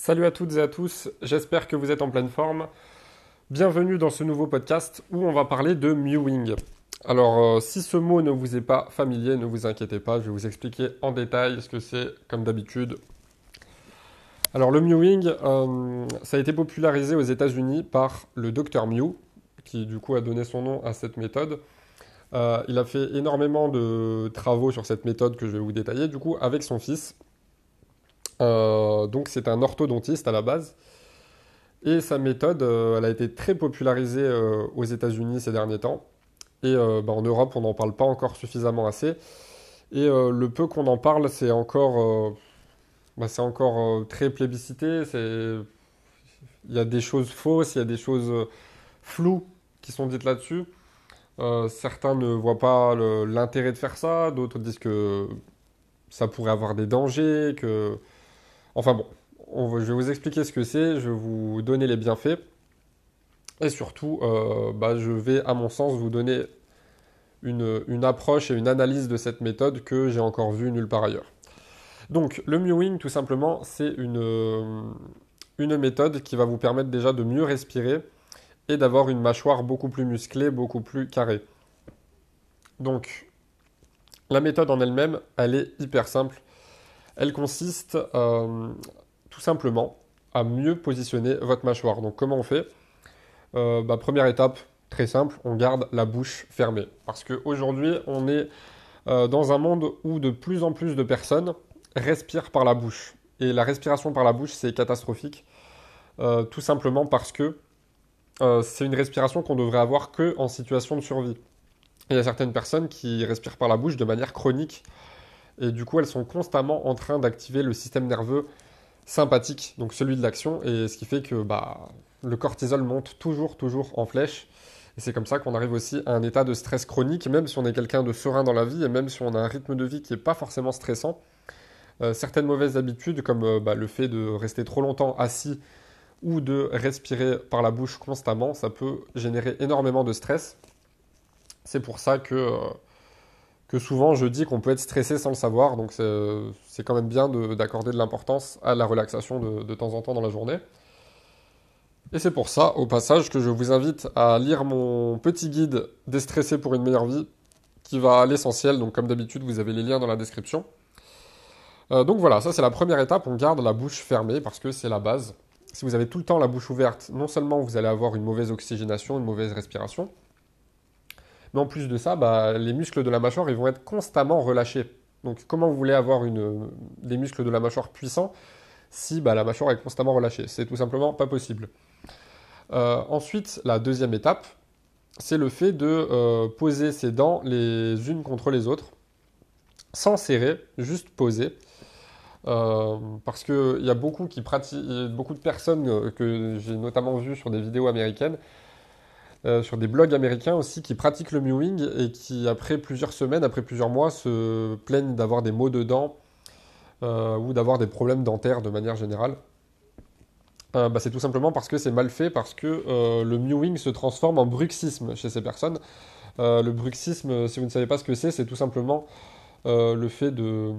Salut à toutes et à tous, j'espère que vous êtes en pleine forme. Bienvenue dans ce nouveau podcast où on va parler de mewing. Alors euh, si ce mot ne vous est pas familier, ne vous inquiétez pas, je vais vous expliquer en détail ce que c'est comme d'habitude. Alors le mewing, euh, ça a été popularisé aux États-Unis par le Dr Mew, qui du coup a donné son nom à cette méthode. Euh, il a fait énormément de travaux sur cette méthode que je vais vous détailler du coup avec son fils. Euh, donc c'est un orthodontiste à la base. Et sa méthode, euh, elle a été très popularisée euh, aux États-Unis ces derniers temps. Et bah, en Europe, on n'en parle pas encore suffisamment assez. Et le peu qu'on en parle, c'est encore, bah, c'est encore très plébiscité. Il y a des choses fausses, il y a des choses floues qui sont dites là-dessus. certains ne voient pas l'intérêt de faire ça, d'autres disent que ça pourrait avoir des dangers, que Enfin bon, je vais vous expliquer ce que c'est, je vais vous donner les bienfaits. Et surtout, euh, bah, je vais, à mon sens, vous donner une, approche et une analyse de cette méthode que j'ai encore vue nulle part ailleurs. Donc, le mewing, tout simplement, c'est une, une méthode qui va vous permettre déjà de mieux respirer et d'avoir une mâchoire beaucoup plus musclée, beaucoup plus carrée. Donc, la méthode en elle-même, elle est hyper simple. Elle consiste euh, tout simplement à mieux positionner votre mâchoire. Donc comment on fait? Euh, bah, Première étape, très simple, on garde la bouche fermée. Parce qu'aujourd'hui, on est euh, dans un monde où de plus en plus de personnes respirent par la bouche. Et la respiration par la bouche, c'est catastrophique. tout simplement parce que c'est une respiration qu'on devrait avoir que en situation de survie. il y a certaines personnes qui respirent par la bouche de manière chronique et du coup elles sont constamment en train d'activer le système nerveux sympathique, donc celui de l'action, et ce qui fait que bah, le cortisol monte toujours, toujours en flèche. Et c'est comme ça qu'on arrive aussi à un état de stress chronique, même si on est quelqu'un de serein dans la vie, et même si on a un rythme de vie qui n'est pas forcément stressant. Euh, certaines mauvaises habitudes, comme euh, bah, le fait de rester trop longtemps assis ou de respirer par la bouche constamment, ça peut générer énormément de stress. C'est pour ça que euh, que souvent je dis qu'on peut être stressé sans le savoir, donc c'est quand même bien d'accorder de, l'importance à la relaxation de, temps en temps dans la journée. Et c'est pour ça, au passage, que je vous invite à lire mon petit guide Déstresser pour une meilleure vie, qui va à l'essentiel, donc comme d'habitude, vous avez les liens dans la description. Euh, donc voilà, ça c'est la première étape, on garde la bouche fermée parce que c'est la base. Si vous avez tout le temps la bouche ouverte, non seulement vous allez avoir une mauvaise oxygénation, une mauvaise respiration, mais en plus de ça, bah, les muscles de la mâchoire vont être constamment relâchés. Donc comment vous voulez avoir des muscles de la mâchoire puissants si bah, la mâchoire est constamment relâchée? C'est tout simplement pas possible. Euh, ensuite, la deuxième étape, c'est le fait de euh, poser ses dents les unes contre les autres, sans serrer, juste poser. Euh, parce qu'il y a beaucoup de personnes que j'ai notamment vues sur des vidéos américaines euh, sur des blogs américains aussi qui pratiquent le mewing et qui, après plusieurs semaines, après plusieurs mois, se plaignent d'avoir des maux de dents euh, ou d'avoir des problèmes dentaires de manière générale. Euh, bah, c'est tout simplement parce que c'est mal fait, parce que le mewing se transforme en bruxisme chez ces personnes. le bruxisme, si vous ne savez pas ce que c'est, c'est tout simplement le fait de,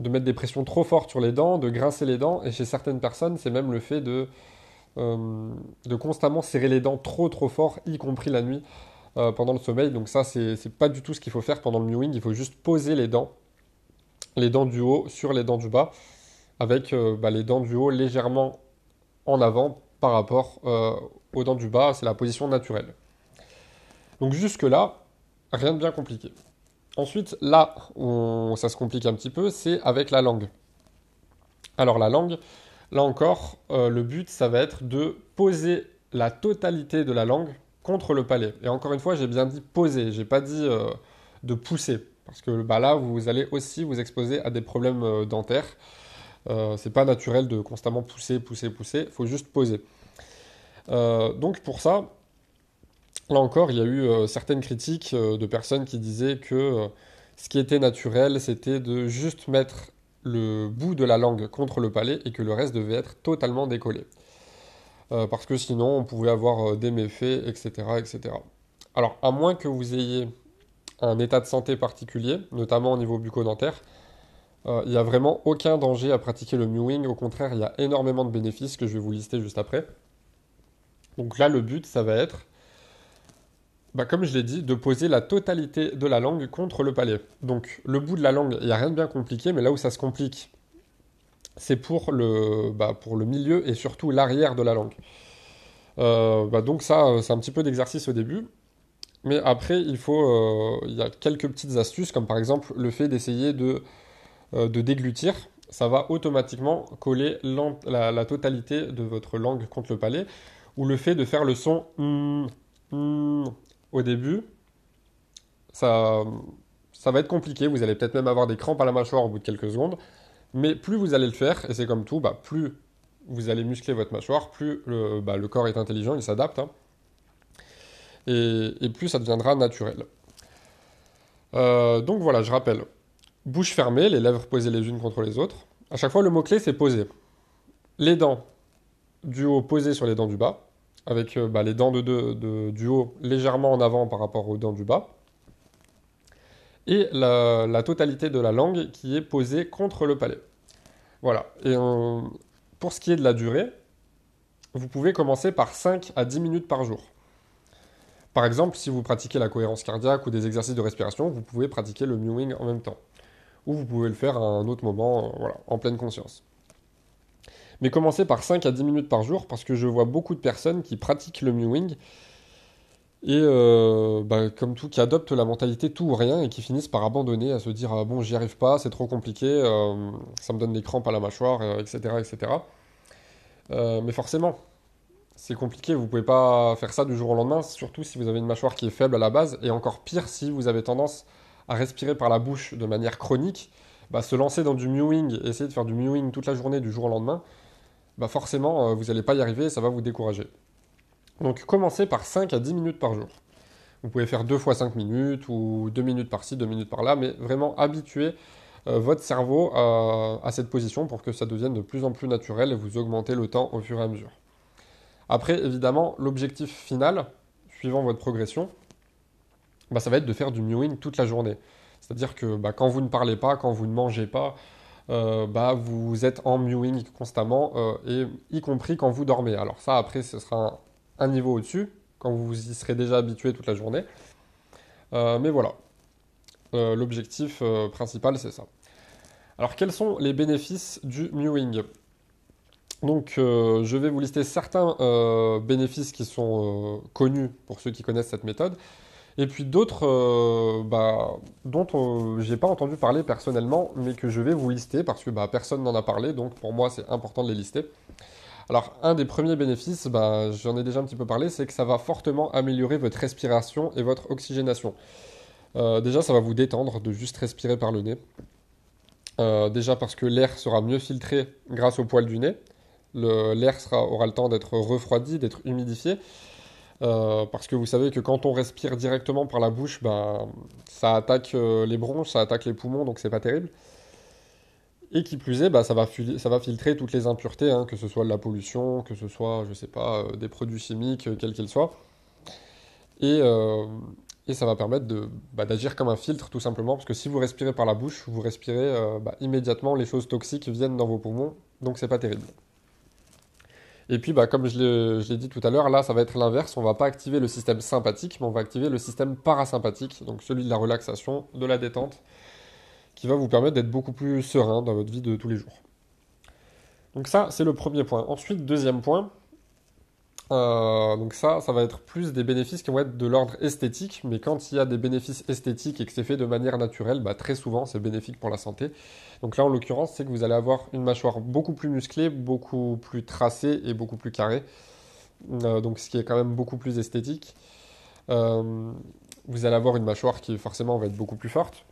de mettre des pressions trop fortes sur les dents, de grincer les dents, et chez certaines personnes, c'est même le fait de euh, de constamment serrer les dents trop trop fort, y compris la nuit euh, pendant le sommeil. Donc ça, c'est pas du tout ce qu'il faut faire pendant le mewing. Il faut juste poser les dents, les dents du haut sur les dents du bas, avec euh, bah, les dents du haut légèrement en avant par rapport aux dents du bas. C'est la position naturelle. Donc jusque là, rien de bien compliqué. Ensuite, là où ça se complique un petit peu, c'est avec la langue. Alors la langue, Là encore, euh, le but, ça va être de poser la totalité de la langue contre le palais. Et encore une fois, j'ai bien dit poser, j'ai pas dit euh, de pousser. Parce que bah, là, vous allez aussi vous exposer à des problèmes euh, dentaires. c'est pas naturel de constamment pousser, pousser, pousser. Il faut juste poser. donc pour ça, là encore, il y a eu certaines critiques de personnes qui disaient que ce qui était naturel, c'était de juste mettre le bout de la langue contre le palais et que le reste devait être totalement décollé. Euh, parce que sinon on pouvait avoir euh, des méfaits, etc., etc. Alors, à moins que vous ayez un état de santé particulier, notamment au niveau bucco-dentaire, Euh, il n'y a vraiment aucun danger à pratiquer le mewing. Au contraire, il y a énormément de bénéfices que je vais vous lister juste après. Donc là, le but, ça va être, bah, comme je l'ai dit, de poser la totalité de la langue contre le palais. Donc le bout de la langue, il n'y a rien de bien compliqué, mais là où ça se complique, c'est pour le, bah, pour le milieu et surtout l'arrière de la langue. Euh, bah, donc ça, c'est un petit peu d'exercice au début. Mais après, il faut, euh, il y a quelques petites astuces, comme par exemple le fait d'essayer de, euh, de déglutir. Ça va automatiquement coller la, totalité de votre langue contre le palais. Ou le fait de faire le son mm, mm au début. Ça, va être compliqué. Vous allez peut-être même avoir des crampes à la mâchoire au bout de quelques secondes. Mais plus vous allez le faire, et c'est comme tout, bah, plus vous allez muscler votre mâchoire, plus le, bah, corps est intelligent, il s'adapte. Hein. et, plus ça deviendra naturel. Euh, donc voilà, je rappelle. Bouche fermée, les lèvres posées les unes contre les autres. À chaque fois, le mot-clé, c'est poser. Les dents du haut posées sur les dents du bas, avec euh, bah, les dents de, du haut légèrement en avant par rapport aux dents du bas et la, totalité de la langue qui est posée contre le palais. Voilà. Et pour ce qui est de la durée, vous pouvez commencer par 5 à 10 minutes par jour. Par exemple, si vous pratiquez la cohérence cardiaque ou des exercices de respiration, vous pouvez pratiquer le mewing en même temps. Ou vous pouvez le faire à un autre moment, euh, voilà, en pleine conscience. Mais commencez par 5 à 10 minutes par jour parce que je vois beaucoup de personnes qui pratiquent le mewing et euh, bah, comme tout, qui adoptent la mentalité tout ou rien et qui finissent par abandonner, à se dire ah bon, j'y arrive pas, c'est trop compliqué, euh, ça me donne des crampes à la mâchoire, etc. Euh, etc. mais forcément, c'est compliqué, vous pouvez pas faire ça du jour au lendemain, surtout si vous avez une mâchoire qui est faible à la base, et encore pire si vous avez tendance à respirer par la bouche de manière chronique, bah, se lancer dans du mewing, essayer de faire du mewing toute la journée du jour au lendemain, bah forcément, vous n'allez pas y arriver et ça va vous décourager. Donc commencez par 5 à 10 minutes par jour. Vous pouvez faire 2 fois 5 minutes ou 2 minutes par-ci, 2 minutes par-là, mais vraiment habituez euh, votre cerveau à, cette position pour que ça devienne de plus en plus naturel et vous augmentez le temps au fur et à mesure. Après, évidemment, l'objectif final, suivant votre progression, bah, ça va être de faire du mewing toute la journée. C'est-à-dire que bah, quand vous ne parlez pas, quand vous ne mangez pas, euh, bah, vous êtes en mewing constamment, euh, et y compris quand vous dormez. Alors ça, après, ce sera un niveau au-dessus, quand vous y serez déjà habitué toute la journée. Euh, mais voilà, l'objectif principal, c'est ça. Alors, quels sont les bénéfices du mewing? Donc, je vais vous lister certains bénéfices qui sont connus pour ceux qui connaissent cette méthode, et puis d'autres bah, dont j'ai pas entendu parler personnellement, mais que je vais vous lister parce que bah, personne n'en a parlé, donc pour moi, c'est important de les lister. Alors, un des premiers bénéfices, bah, j'en ai déjà un petit peu parlé, c'est que ça va fortement améliorer votre respiration et votre oxygénation. Euh, déjà, ça va vous détendre de juste respirer par le nez. Euh, déjà parce que l'air sera mieux filtré grâce au poil du nez. L'air aura le temps d'être refroidi, d'être humidifié. Euh, parce que vous savez que quand on respire directement par la bouche, bah, ça attaque les bronches, ça attaque les poumons, donc c'est pas terrible. Et qui plus est, bah, ça, va ça va filtrer toutes les impuretés, hein, que ce soit de la pollution, que ce soit, je sais pas, euh, des produits chimiques, euh, quels qu'ils soient. Et, euh, et, ça va permettre bah, d'agir comme un filtre, tout simplement, parce que si vous respirez par la bouche, vous respirez immédiatement, les choses toxiques viennent dans vos poumons, donc c'est pas terrible. Et puis, bah, comme je l'ai dit tout à l'heure, là, ça va être l'inverse. On va pas activer le système sympathique, mais on va activer le système parasympathique, donc celui de la relaxation, de la détente qui va vous permettre d'être beaucoup plus serein dans votre vie de tous les jours. Donc ça, c'est le premier point. Ensuite, deuxième point, euh, donc ça, ça va être plus des bénéfices qui vont être de l'ordre esthétique, mais quand il y a des bénéfices esthétiques et que c'est fait de manière naturelle, bah, très souvent c'est bénéfique pour la santé. Donc là, en l'occurrence, c'est que vous allez avoir une mâchoire beaucoup plus musclée, beaucoup plus tracée et beaucoup plus carrée. Euh, donc ce qui est quand même beaucoup plus esthétique. Euh, vous allez avoir une mâchoire qui forcément va être beaucoup plus forte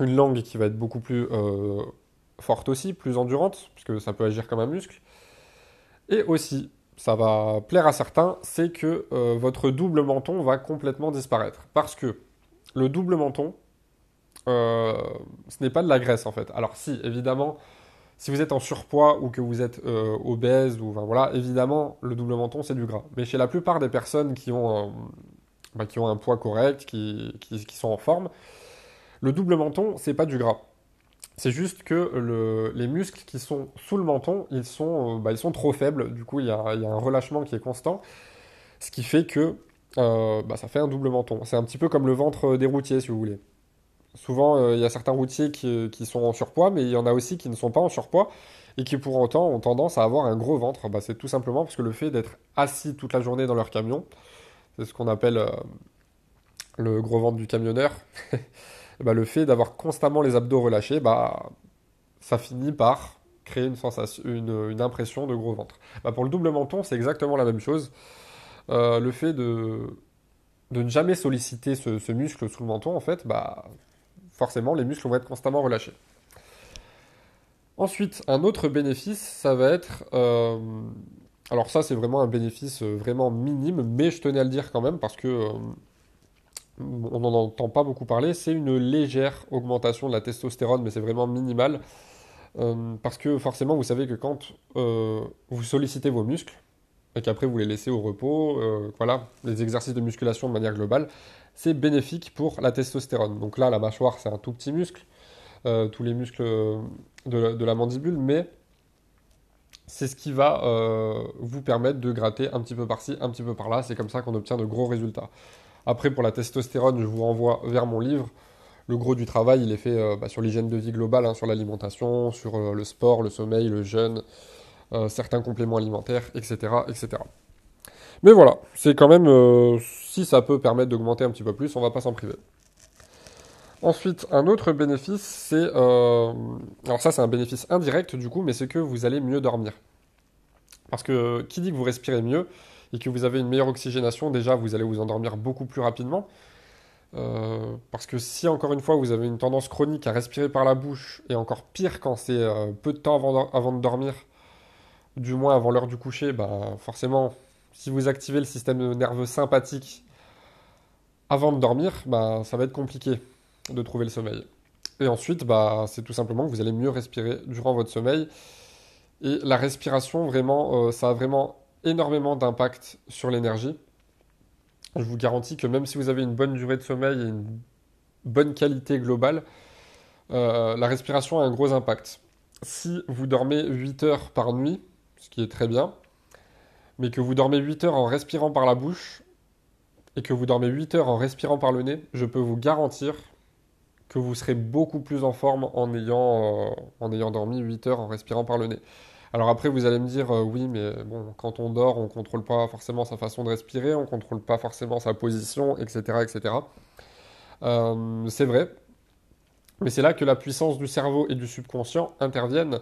une langue qui va être beaucoup plus forte aussi, plus endurante, puisque ça peut agir comme un muscle. Et aussi, ça va plaire à certains, c'est que euh, votre double menton va complètement disparaître. Parce que le double menton, euh, ce n'est pas de la graisse en fait. Alors si, évidemment, si vous êtes en surpoids ou que vous êtes obèse, ou voilà, évidemment, le double menton, c'est du gras. Mais chez la plupart des personnes qui ont, bah, qui ont un poids correct, qui, qui sont en forme, le double menton, c'est pas du gras. C'est juste que les muscles qui sont sous le menton, ils sont, bah, ils sont trop faibles. Du coup, il y, a, un relâchement qui est constant. Ce qui fait que bah, ça fait un double menton. C'est un petit peu comme le ventre des routiers, si vous voulez. Souvent, il y a certains routiers qui, sont en surpoids, mais il y en a aussi qui ne sont pas en surpoids et qui pour autant ont tendance à avoir un gros ventre. Bah, c'est tout simplement parce que le fait d'être assis toute la journée dans leur camion, c'est ce qu'on appelle euh, le gros ventre du camionneur, bah, le fait d'avoir constamment les abdos relâchés, bah, ça finit par créer une, sensation, une, impression de gros ventre. Bah, pour le double menton, c'est exactement la même chose. Euh, le fait de, ne jamais solliciter ce, muscle sous le menton, en fait, bah, forcément, les muscles vont être constamment relâchés. Ensuite, un autre bénéfice, ça va être... Euh, alors ça, c'est vraiment un bénéfice euh, vraiment minime, mais je tenais à le dire quand même parce que on n'en entend pas beaucoup parler. C'est une légère augmentation de la testostérone, mais c'est vraiment minimal. parce que forcément, vous savez que quand vous sollicitez vos muscles, et qu'après vous les laissez au repos, voilà, les exercices de musculation de manière globale, c'est bénéfique pour la testostérone. Donc là, la mâchoire, c'est un tout petit muscle. Euh, tous les muscles de, la mandibule, mais c'est ce qui va euh, vous permettre de gratter un petit peu par-ci, un petit peu par-là. C'est comme ça qu'on obtient de gros résultats. Après, pour la testostérone, je vous renvoie vers mon livre. Le gros du travail, il est fait euh, bah, sur l'hygiène de vie globale, hein, sur l'alimentation, sur le sport, le sommeil, le jeûne, certains compléments alimentaires, etc., etc. Mais voilà, c'est quand même, si ça peut permettre d'augmenter un petit peu plus, on va pas s'en priver. Ensuite, un autre bénéfice, c'est... Euh, alors ça, c'est un bénéfice indirect du coup, mais c'est que vous allez mieux dormir. Parce que qui dit que vous respirez mieux et que vous avez une meilleure oxygénation, déjà, vous allez vous endormir beaucoup plus rapidement. Euh, parce que si, encore une fois, vous avez une tendance chronique à respirer par la bouche, et encore pire quand c'est euh, peu de temps avant, de dormir, du moins avant l'heure du coucher, bah, forcément, si vous activez le système nerveux sympathique avant de dormir, bah, ça va être compliqué de trouver le sommeil. Et ensuite, bah, c'est tout simplement que vous allez mieux respirer durant votre sommeil. Et la respiration, vraiment, euh, ça a vraiment énormément d'impact sur l'énergie. Je vous garantis que même si vous avez une bonne durée de sommeil et une bonne qualité globale, euh, la respiration a un gros impact. Si vous dormez 8 heures par nuit, ce qui est très bien, mais que vous dormez 8 heures en respirant par la bouche, et que vous dormez 8 heures en respirant par le nez, je peux vous garantir que vous serez beaucoup plus en forme en ayant, euh, en ayant dormi 8 heures en respirant par le nez. Alors après, vous allez me dire, euh, oui, mais bon, quand on dort, on ne contrôle pas forcément sa façon de respirer, on ne contrôle pas forcément sa position, etc. etc. Euh, c'est vrai, mais c'est là que la puissance du cerveau et du subconscient interviennent.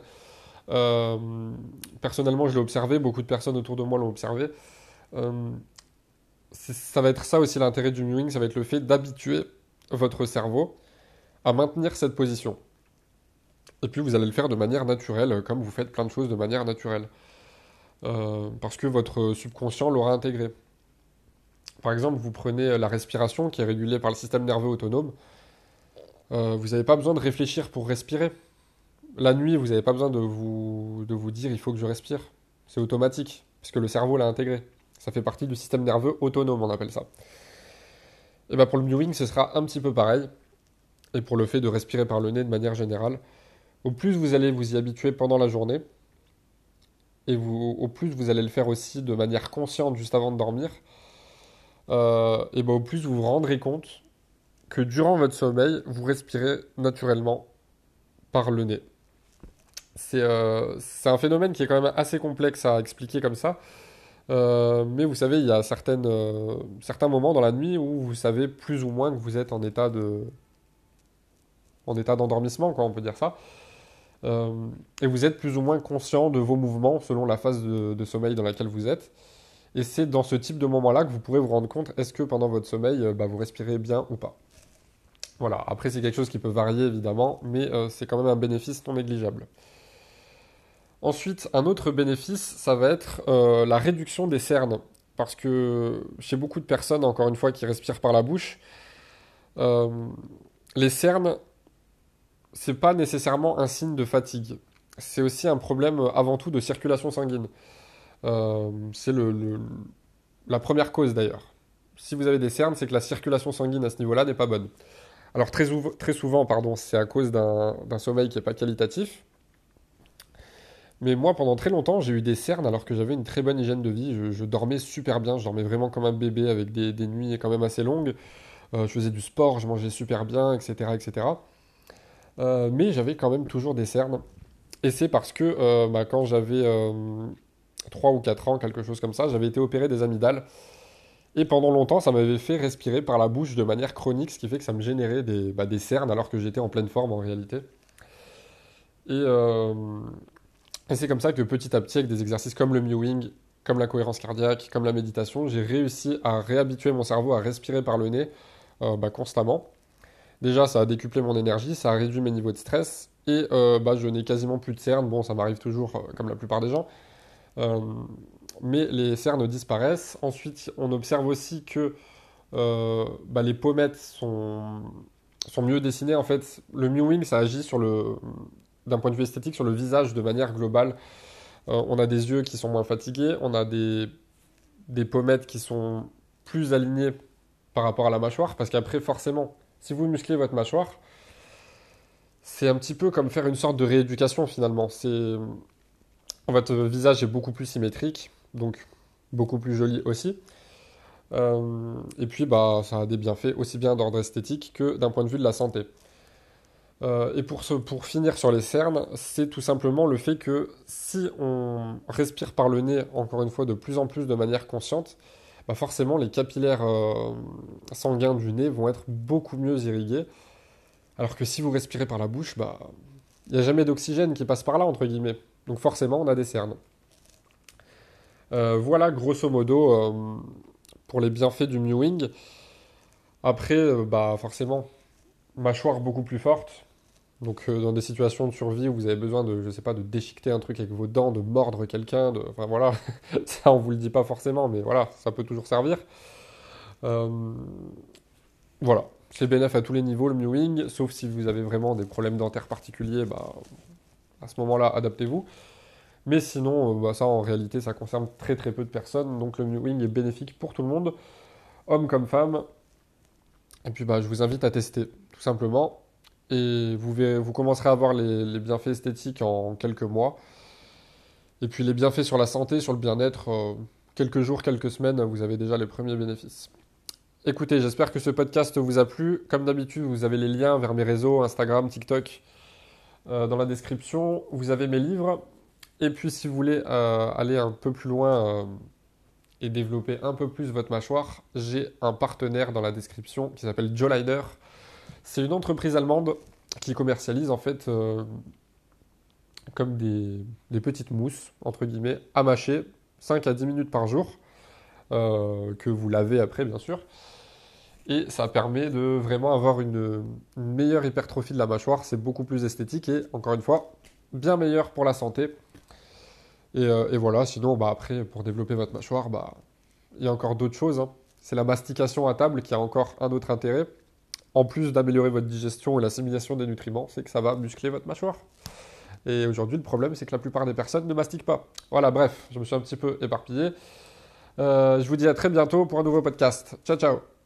personnellement, je l'ai observé, beaucoup de personnes autour de moi l'ont observé. ça va être ça aussi l'intérêt du mewing, ça va être le fait d'habituer votre cerveau à maintenir cette position. Et puis vous allez le faire de manière naturelle, comme vous faites plein de choses de manière naturelle. Euh, parce que votre subconscient l'aura intégré. Par exemple, vous prenez la respiration qui est régulée par le système nerveux autonome. Euh, vous n'avez pas besoin de réfléchir pour respirer. La nuit, vous n'avez pas besoin de vous, de vous dire il faut que je respire. C'est automatique, puisque le cerveau l'a intégré. Ça fait partie du système nerveux autonome, on appelle ça. Et bien pour le mewing, ce sera un petit peu pareil et pour le fait de respirer par le nez de manière générale. Au plus vous allez vous y habituer pendant la journée, et au plus vous allez le faire aussi de manière consciente juste avant de dormir, euh, et ben au plus vous vous rendrez compte que durant votre sommeil, vous respirez naturellement par le nez. C'est euh, un phénomène qui est quand même assez complexe à expliquer comme ça. Euh, mais vous savez, il y a certains moments dans la nuit où vous savez plus ou moins que vous êtes en état de, état d'endormissement, quoi, on peut dire ça. Euh, et vous êtes plus ou moins conscient de vos mouvements selon la phase de, sommeil dans laquelle vous êtes. Et c'est dans ce type de moment-là que vous pourrez vous rendre compte est-ce que pendant votre sommeil, euh, bah, vous respirez bien ou pas? Voilà, après c'est quelque chose qui peut varier évidemment, mais euh, c'est quand même un bénéfice non négligeable. Ensuite, un autre bénéfice, ça va être la réduction des cernes. Parce que chez beaucoup de personnes, encore une fois, qui respirent par la bouche, les cernes, c'est pas nécessairement un signe de fatigue. C'est aussi un problème euh, avant tout de circulation sanguine. Euh, c'est le, la première cause d'ailleurs. Si vous avez des cernes, c'est que la circulation sanguine à ce niveau-là n'est pas bonne. Alors très, très souvent, pardon, c'est à cause d'un sommeil qui n'est pas qualitatif. Mais moi, pendant très longtemps, j'ai eu des cernes alors que j'avais une très bonne hygiène de vie. Je, dormais super bien, je dormais vraiment comme un bébé avec des, nuits quand même assez longues. Euh, je faisais du sport, je mangeais super bien, etc. etc. Euh, mais j'avais quand même toujours des cernes. Et c'est parce que euh, bah, quand j'avais 3 ou 4 ans, quelque chose comme ça, j'avais été opéré des amygdales. Et pendant longtemps, ça m'avait fait respirer par la bouche de manière chronique, ce qui fait que ça me générait des, bah, cernes alors que j'étais en pleine forme en réalité. Et, c'est comme ça que petit à petit, avec des exercices comme le mewing, comme la cohérence cardiaque, comme la méditation, j'ai réussi à réhabituer mon cerveau à respirer par le nez euh, bah, constamment. Déjà, ça a décuplé mon énergie, ça a réduit mes niveaux de stress, et euh, bah, je n'ai quasiment plus de cernes. Bon, ça m'arrive toujours, euh, comme la plupart des gens. mais les cernes disparaissent. Ensuite, on observe aussi que bah, les pommettes sont, sont mieux dessinées. En fait, le mewing, ça agit sur le, d'un point de vue esthétique sur le visage de manière globale. Euh, on a des yeux qui sont moins fatigués, on a des, des pommettes qui sont plus alignées par rapport à la mâchoire, parce qu'après, forcément, si vous musclez votre mâchoire, c'est un petit peu comme faire une sorte de rééducation finalement. C'est votre visage est beaucoup plus symétrique, donc beaucoup plus joli aussi. Euh, et puis, bah, ça a des bienfaits aussi bien d'ordre esthétique que d'un point de vue de la santé. Euh, et pour, pour finir sur les cernes, c'est tout simplement le fait que si on respire par le nez, encore une fois, de plus en plus de manière consciente, forcément les capillaires euh, sanguins du nez vont être beaucoup mieux irrigués. Alors que si vous respirez par la bouche, bah il n'y a jamais d'oxygène qui passe par là, entre guillemets. Donc forcément, on a des cernes. Euh, voilà, grosso modo, pour les bienfaits du mewing. Après, bah forcément, mâchoire beaucoup plus forte, donc euh, dans des situations de survie où vous avez besoin de, je sais pas, de déchiqueter un truc avec vos dents, de mordre quelqu'un, de, enfin voilà, ça on vous le dit pas forcément, mais voilà, ça peut toujours servir. Euh, voilà, c'est bénéf à tous les niveaux le mewing, sauf si vous avez vraiment des problèmes dentaires particuliers, bah, à ce moment-là, adaptez-vous. Mais sinon, euh, bah, ça en réalité, ça concerne très très peu de personnes, donc le mewing est bénéfique pour tout le monde, homme comme femme. Et puis bah, je vous invite à tester, tout simplement et vous, commencerez à voir les, bienfaits esthétiques en quelques mois. Et puis les bienfaits sur la santé, sur le bien-être, euh, quelques jours, quelques semaines, vous avez déjà les premiers bénéfices. Écoutez, j'espère que ce podcast vous a plu. Comme d'habitude, vous avez les liens vers mes réseaux, Instagram, TikTok, euh, dans la description. Vous avez mes livres. Et puis si vous voulez euh, aller un peu plus loin et développer un peu plus votre mâchoire, j'ai un partenaire dans la description qui s'appelle Joe Lider c'est une entreprise allemande qui commercialise en fait euh, comme des, petites mousses, entre guillemets, à mâcher 5 à 10 minutes par jour, euh, que vous lavez après bien sûr. Et ça permet de vraiment avoir une, meilleure hypertrophie de la mâchoire, c'est beaucoup plus esthétique et encore une fois, bien meilleur pour la santé. Et, euh, voilà, sinon bah, après, pour développer votre mâchoire, bah, il y a encore d'autres choses. Hein. C'est la mastication à table qui a encore un autre intérêt en plus d'améliorer votre digestion et l'assimilation des nutriments, c'est que ça va muscler votre mâchoire. Et aujourd'hui, le problème, c'est que la plupart des personnes ne mastiquent pas. Voilà, bref, je me suis un petit peu éparpillé. Euh, je vous dis à très bientôt pour un nouveau podcast. Ciao, ciao